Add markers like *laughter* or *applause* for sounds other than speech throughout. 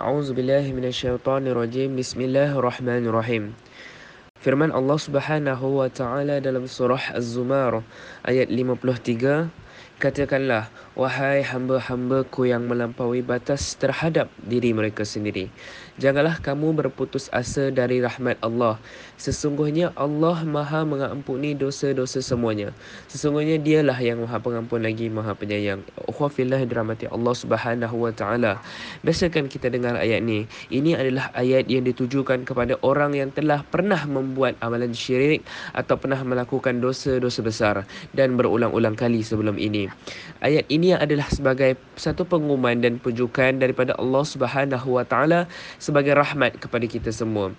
A'udzu billahi minasyaitonir rajim. Bismillahirrahmanirrahim. Firman Allah Subhanahu wa taala dalam surah Az-Zumar ayat 53, katakanlah wahai hamba-hambaku yang melampaui batas terhadap diri mereka sendiri. Janganlah kamu berputus asa dari rahmat Allah. Sesungguhnya Allah Maha mengampuni dosa-dosa semuanya. Sesungguhnya Dialah yang Maha Pengampun lagi Maha Penyayang. Ukhwafillah dirahmati Allah Subhanahu wa taala. Biasakan kita dengar ayat ni. Ini adalah ayat yang ditujukan kepada orang yang telah pernah membuat amalan syirik atau pernah melakukan dosa-dosa besar dan berulang-ulang kali sebelum ini. Ayat ini adalah sebagai satu pengumuman dan pujukan daripada Allah Subhanahu wa taala sebagai rahmat kepada kita semua.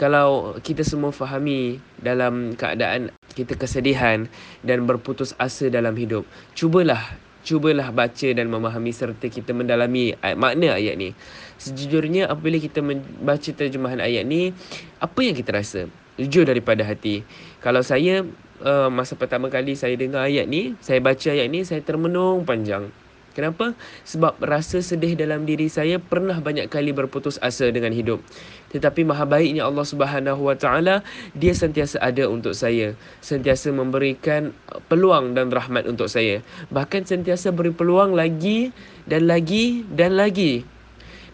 Kalau kita semua fahami dalam keadaan kita kesedihan dan berputus asa dalam hidup, cubalah cubalah baca dan memahami serta kita mendalami ayat, makna ayat ni. Sejujurnya apabila kita membaca terjemahan ayat ni, apa yang kita rasa? Jujur daripada hati. Kalau saya uh, masa pertama kali saya dengar ayat ni, saya baca ayat ni, saya termenung panjang. Kenapa? Sebab rasa sedih dalam diri saya pernah banyak kali berputus asa dengan hidup. Tetapi maha baiknya Allah Subhanahu Wa Taala, dia sentiasa ada untuk saya, sentiasa memberikan peluang dan rahmat untuk saya. Bahkan sentiasa beri peluang lagi dan lagi dan lagi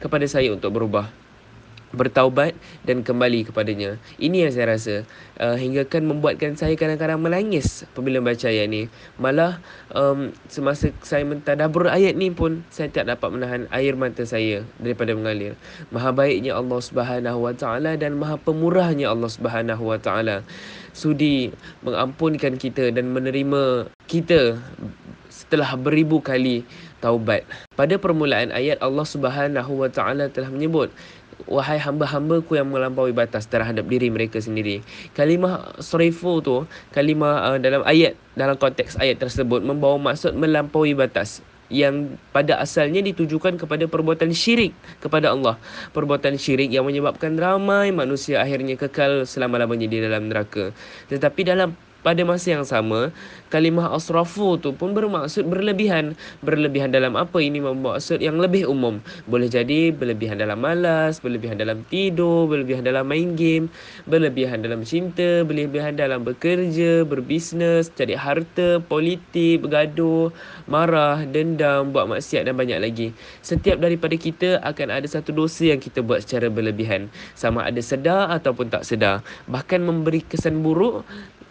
kepada saya untuk berubah bertaubat dan kembali kepadanya. Ini yang saya rasa uh, hingga kan membuatkan saya kadang-kadang menangis apabila membaca ayat ni. Malah um, semasa saya mentadabur ayat ni pun saya tak dapat menahan air mata saya daripada mengalir. Maha baiknya Allah Subhanahu Wa Taala dan maha pemurahnya Allah Subhanahu Wa Taala sudi mengampunkan kita dan menerima kita setelah beribu kali taubat. Pada permulaan ayat Allah Subhanahu Wa Taala telah menyebut wahai hamba-hambaku yang melampaui batas terhadap diri mereka sendiri. Kalimah sarifu tu, kalimah uh, dalam ayat dalam konteks ayat tersebut membawa maksud melampaui batas yang pada asalnya ditujukan kepada perbuatan syirik kepada Allah. Perbuatan syirik yang menyebabkan ramai manusia akhirnya kekal selama-lamanya di dalam neraka. Tetapi dalam pada masa yang sama, kalimah asrafu tu pun bermaksud berlebihan. Berlebihan dalam apa? Ini bermaksud yang lebih umum. Boleh jadi berlebihan dalam malas, berlebihan dalam tidur, berlebihan dalam main game, berlebihan dalam cinta, berlebihan dalam bekerja, berbisnes, cari harta, politik, bergaduh, marah, dendam, buat maksiat dan banyak lagi. Setiap daripada kita akan ada satu dosa yang kita buat secara berlebihan. Sama ada sedar ataupun tak sedar. Bahkan memberi kesan buruk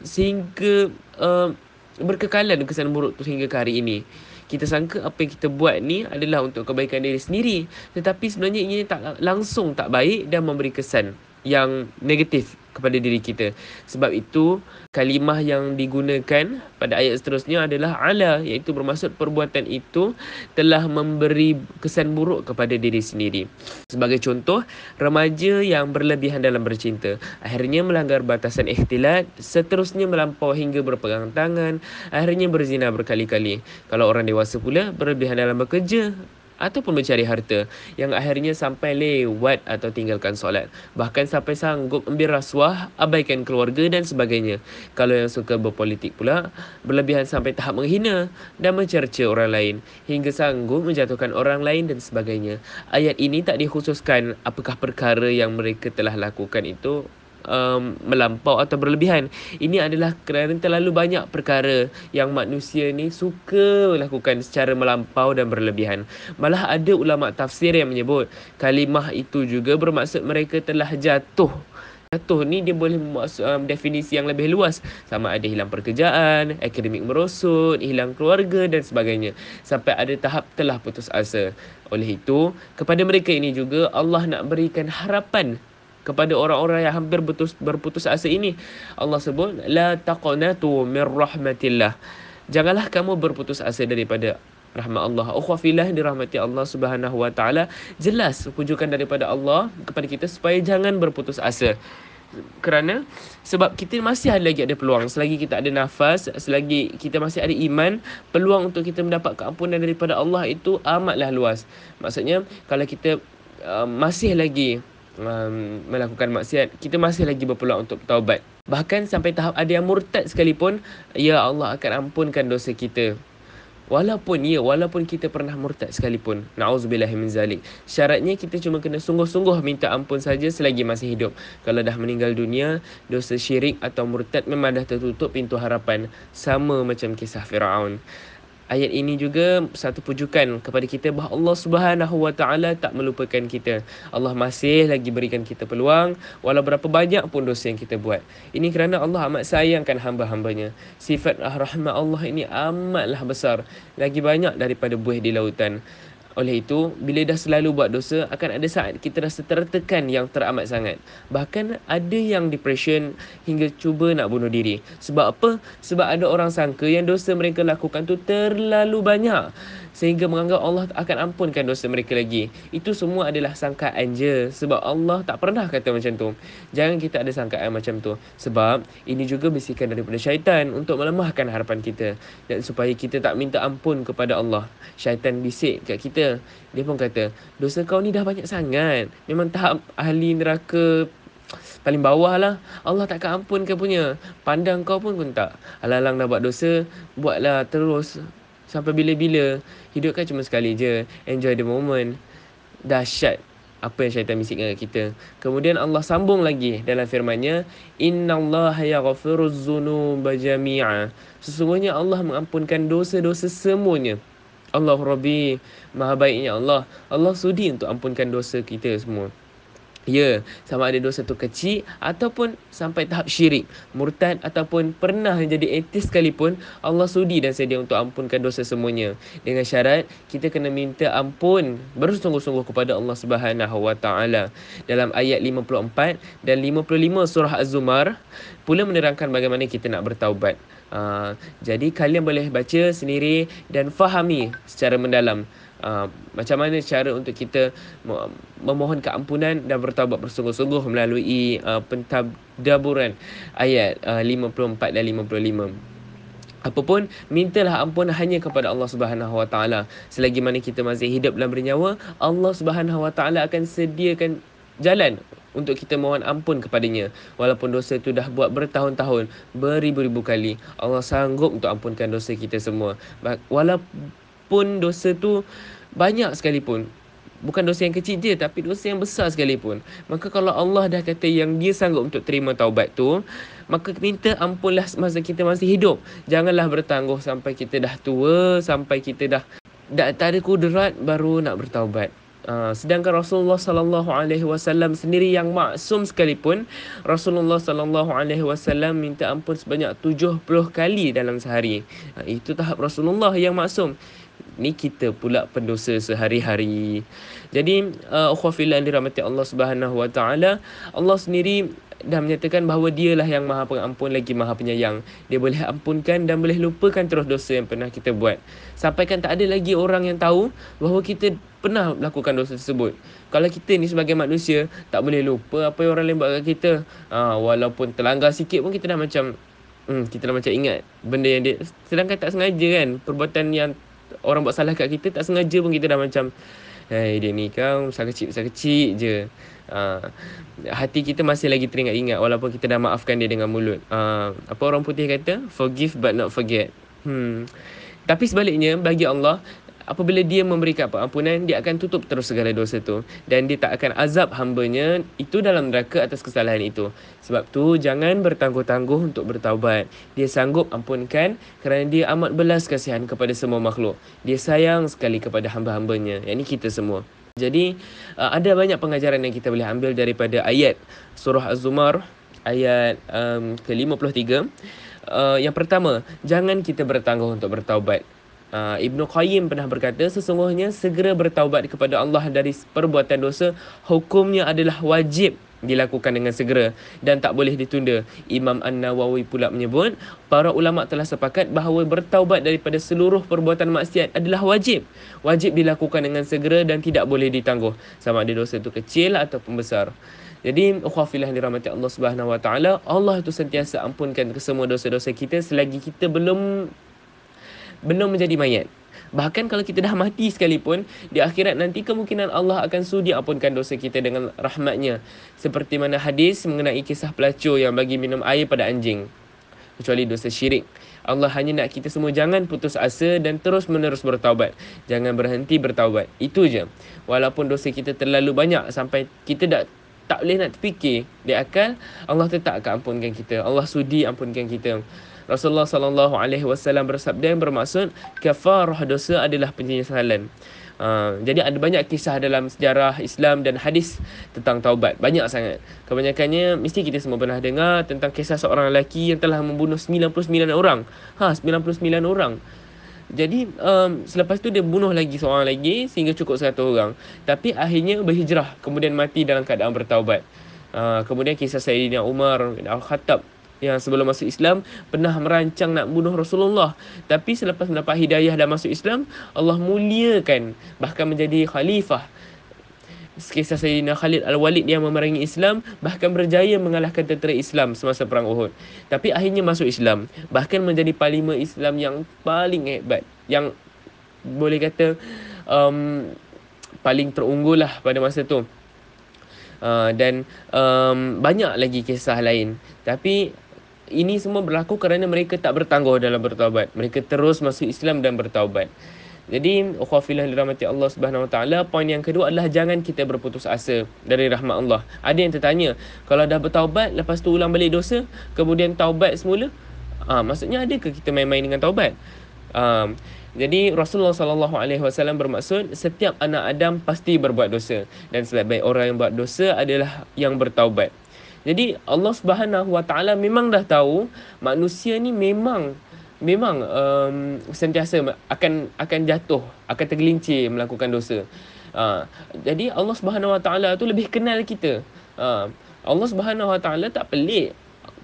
sehingga uh, berkekalan kesan buruk tu hingga ke hari ini. Kita sangka apa yang kita buat ni adalah untuk kebaikan diri sendiri. Tetapi sebenarnya ini tak langsung tak baik dan memberi kesan yang negatif kepada diri kita. Sebab itu kalimah yang digunakan pada ayat seterusnya adalah ala iaitu bermaksud perbuatan itu telah memberi kesan buruk kepada diri sendiri. Sebagai contoh, remaja yang berlebihan dalam bercinta akhirnya melanggar batasan ikhtilat, seterusnya melampau hingga berpegang tangan, akhirnya berzina berkali-kali. Kalau orang dewasa pula berlebihan dalam bekerja, ataupun mencari harta yang akhirnya sampai lewat atau tinggalkan solat. Bahkan sampai sanggup ambil rasuah, abaikan keluarga dan sebagainya. Kalau yang suka berpolitik pula, berlebihan sampai tahap menghina dan mencerca orang lain hingga sanggup menjatuhkan orang lain dan sebagainya. Ayat ini tak dikhususkan apakah perkara yang mereka telah lakukan itu um, melampau atau berlebihan. Ini adalah kerana terlalu banyak perkara yang manusia ni suka lakukan secara melampau dan berlebihan. Malah ada ulama tafsir yang menyebut kalimah itu juga bermaksud mereka telah jatuh Jatuh ni dia boleh maksud, um, definisi yang lebih luas sama ada hilang pekerjaan, akademik merosot, hilang keluarga dan sebagainya sampai ada tahap telah putus asa. Oleh itu, kepada mereka ini juga Allah nak berikan harapan kepada orang-orang yang hampir berputus, berputus asa ini. Allah sebut la taqnatu mir rahmatillah. Janganlah kamu berputus asa daripada rahmat Allah. Ukhwafillah dirahmati Allah Subhanahu wa taala. Jelas pujukan daripada Allah kepada kita supaya jangan berputus asa. Kerana sebab kita masih ada lagi ada peluang selagi kita ada nafas, selagi kita masih ada iman, peluang untuk kita mendapat keampunan daripada Allah itu amatlah luas. Maksudnya kalau kita uh, masih lagi um, melakukan maksiat, kita masih lagi berpeluang untuk taubat. Bahkan sampai tahap ada yang murtad sekalipun, ya Allah akan ampunkan dosa kita. Walaupun ya, walaupun kita pernah murtad sekalipun. Na'udzubillah min zalik. Syaratnya kita cuma kena sungguh-sungguh minta ampun saja selagi masih hidup. Kalau dah meninggal dunia, dosa syirik atau murtad memang dah tertutup pintu harapan. Sama macam kisah Fir'aun ayat ini juga satu pujukan kepada kita bahawa Allah Subhanahu Wa Taala tak melupakan kita. Allah masih lagi berikan kita peluang walau berapa banyak pun dosa yang kita buat. Ini kerana Allah amat sayangkan hamba-hambanya. Sifat rahmat Allah ini amatlah besar, lagi banyak daripada buih di lautan. Oleh itu, bila dah selalu buat dosa, akan ada saat kita rasa tertekan yang teramat sangat. Bahkan ada yang depression hingga cuba nak bunuh diri. Sebab apa? Sebab ada orang sangka yang dosa mereka lakukan tu terlalu banyak sehingga menganggap Allah akan ampunkan dosa mereka lagi. Itu semua adalah sangkaan je sebab Allah tak pernah kata macam tu. Jangan kita ada sangkaan macam tu sebab ini juga bisikan daripada syaitan untuk melemahkan harapan kita dan supaya kita tak minta ampun kepada Allah. Syaitan bisik kat kita. Dia pun kata, dosa kau ni dah banyak sangat. Memang tahap ahli neraka paling bawah lah. Allah takkan ampunkan punya. Pandang kau pun pun tak. Alang-alang dah buat dosa, buatlah terus sampai bila-bila hidup kan cuma sekali je enjoy the moment dahsyat apa yang syaitan bisikkan kat kita kemudian Allah sambung lagi dalam firman-Nya innallaha yaghfiruz dzunuba jami'a sesungguhnya Allah mengampunkan dosa-dosa semuanya Allah Rabbi Maha baiknya Allah Allah sudi untuk ampunkan dosa kita semua Ya, sama ada dosa tu kecil ataupun sampai tahap syirik, murtad ataupun pernah jadi etis sekalipun, Allah sudi dan sedia untuk ampunkan dosa semuanya. Dengan syarat kita kena minta ampun bersungguh-sungguh kepada Allah Subhanahu Wa Taala. Dalam ayat 54 dan 55 surah Az-Zumar pula menerangkan bagaimana kita nak bertaubat. Uh, jadi kalian boleh baca sendiri dan fahami secara mendalam Uh, macam mana cara untuk kita memohon keampunan dan bertaubat bersungguh-sungguh melalui uh, pentadaburan ayat uh, 54 dan 55. Apapun mintalah ampun hanya kepada Allah Subhanahu Wa Taala. Selagi mana kita masih hidup dan bernyawa, Allah Subhanahu Wa Taala akan sediakan jalan untuk kita mohon ampun kepadanya. Walaupun dosa itu dah buat bertahun-tahun, beribu-ribu kali, Allah sanggup untuk ampunkan dosa kita semua. Walaupun pun dosa tu banyak sekalipun bukan dosa yang kecil je tapi dosa yang besar sekalipun maka kalau Allah dah kata yang dia sanggup untuk terima taubat tu maka minta ampunlah masa kita masih hidup janganlah bertangguh sampai kita dah tua sampai kita dah dah tak ada kudrat baru nak bertaubat Uh, sedangkan Rasulullah sallallahu alaihi wasallam sendiri yang maksum sekalipun Rasulullah sallallahu alaihi wasallam minta ampun sebanyak 70 kali dalam sehari. Uh, itu tahap Rasulullah yang maksum ni kita pula pendosa sehari-hari. Jadi uh, ukhwafillah dirahmati Allah Subhanahu wa taala, Allah sendiri dah menyatakan bahawa dialah yang maha pengampun lagi maha penyayang. Dia boleh ampunkan dan boleh lupakan terus dosa yang pernah kita buat. Sampaikan tak ada lagi orang yang tahu bahawa kita pernah melakukan dosa tersebut. Kalau kita ni sebagai manusia tak boleh lupa apa yang orang lain buat kat kita. Ha, walaupun terlanggar sikit pun kita dah macam hmm, kita dah macam ingat benda yang dia sedangkan tak sengaja kan perbuatan yang orang buat salah kat kita tak sengaja pun kita dah macam Hai dia ni kau besar kecil besar kecil je. Uh, Hati kita masih lagi teringat ingat Walaupun kita dah maafkan dia dengan mulut. Uh, Apa orang putih kata? Forgive but not forget. Hmm. Tapi sebaliknya bagi Allah apabila dia memberikan ampunan dia akan tutup terus segala dosa tu. Dan dia tak akan azab hambanya itu dalam neraka atas kesalahan itu. Sebab tu jangan bertangguh-tangguh untuk bertaubat. Dia sanggup ampunkan kerana dia amat belas kasihan kepada semua makhluk. Dia sayang sekali kepada hamba-hambanya. Yakni kita semua. Jadi uh, ada banyak pengajaran yang kita boleh ambil daripada ayat surah az-zumar ayat um, ke-53. Uh, yang pertama jangan kita bertangguh untuk bertaubat Uh, Ibnu Qayyim pernah berkata sesungguhnya segera bertaubat kepada Allah dari perbuatan dosa hukumnya adalah wajib dilakukan dengan segera dan tak boleh ditunda. Imam An-Nawawi pula menyebut para ulama telah sepakat bahawa bertaubat daripada seluruh perbuatan maksiat adalah wajib. Wajib dilakukan dengan segera dan tidak boleh ditangguh sama ada dosa itu kecil ataupun besar. Jadi ukhuwafillah dirahmati Allah Subhanahu Wa Taala, Allah itu sentiasa ampunkan kesemua dosa-dosa kita selagi kita belum belum menjadi mayat. Bahkan kalau kita dah mati sekalipun, di akhirat nanti kemungkinan Allah akan sudi ampunkan dosa kita dengan rahmatnya. Seperti mana hadis mengenai kisah pelacur yang bagi minum air pada anjing. Kecuali dosa syirik. Allah hanya nak kita semua jangan putus asa dan terus menerus bertaubat. Jangan berhenti bertaubat. Itu je. Walaupun dosa kita terlalu banyak sampai kita tak tak boleh nak terfikir di akal, Allah tetap akan ampunkan kita. Allah sudi ampunkan kita. Rasulullah sallallahu alaihi wasallam bersabda yang bermaksud kafarah dosa adalah penyesalan. Uh, jadi ada banyak kisah dalam sejarah Islam dan hadis tentang taubat. Banyak sangat. Kebanyakannya mesti kita semua pernah dengar tentang kisah seorang lelaki yang telah membunuh 99 orang. Ha, 99 orang. Jadi um, selepas tu dia bunuh lagi seorang lagi sehingga cukup 100 orang. Tapi akhirnya berhijrah kemudian mati dalam keadaan bertaubat. Uh, kemudian kisah Sayyidina Umar Al-Khattab yang sebelum masuk Islam pernah merancang nak bunuh Rasulullah. Tapi selepas mendapat hidayah dan masuk Islam Allah muliakan bahkan menjadi khalifah. Kisah Sayyidina Khalid Al-Walid yang memerangi Islam bahkan berjaya mengalahkan tentera Islam semasa perang Uhud. Tapi akhirnya masuk Islam bahkan menjadi parlimen Islam yang paling hebat yang boleh kata um, paling terunggul lah pada masa tu. Uh, dan um, banyak lagi kisah lain. Tapi ini semua berlaku kerana mereka tak bertangguh dalam bertaubat. Mereka terus masuk Islam dan bertaubat. Jadi, ukhafilah dirahmati Allah Subhanahu Wa Taala, poin yang kedua adalah jangan kita berputus asa dari rahmat Allah. Ada yang tertanya, kalau dah bertaubat lepas tu ulang balik dosa, kemudian taubat semula, ah maksudnya adakah kita main-main dengan taubat? Um, jadi Rasulullah sallallahu alaihi wasallam bermaksud setiap anak Adam pasti berbuat dosa dan sebaik-baik orang yang buat dosa adalah yang bertaubat. Jadi Allah Subhanahu Wa Taala memang dah tahu manusia ni memang memang um, sentiasa akan akan jatuh, akan tergelincir melakukan dosa. Uh, jadi Allah Subhanahu Wa Taala tu lebih kenal kita. Uh, Allah Subhanahu Wa Taala tak pelik.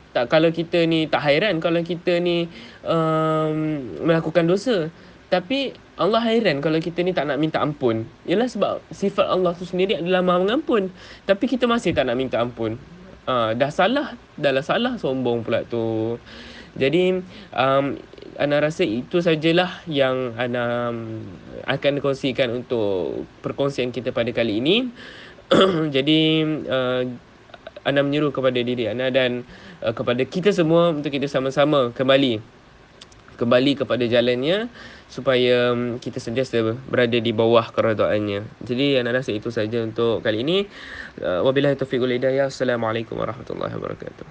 Tak kalau kita ni tak hairan kalau kita ni um, melakukan dosa. Tapi Allah hairan kalau kita ni tak nak minta ampun. Ialah sebab sifat Allah tu sendiri adalah Maha mengampun. Tapi kita masih tak nak minta ampun uh, dah salah dah lah salah sombong pula tu jadi um, Ana rasa itu sajalah yang Ana um, akan kongsikan untuk perkongsian kita pada kali ini. *clears throat* Jadi uh, Ana menyuruh kepada diri Ana dan uh, kepada kita semua untuk kita sama-sama kembali kembali kepada jalannya supaya um, kita sentiasa berada di bawah keredaannya. Jadi anak rasa itu saja untuk kali ini. Uh, wabillahi taufiq wal hidayah. Assalamualaikum warahmatullahi wabarakatuh.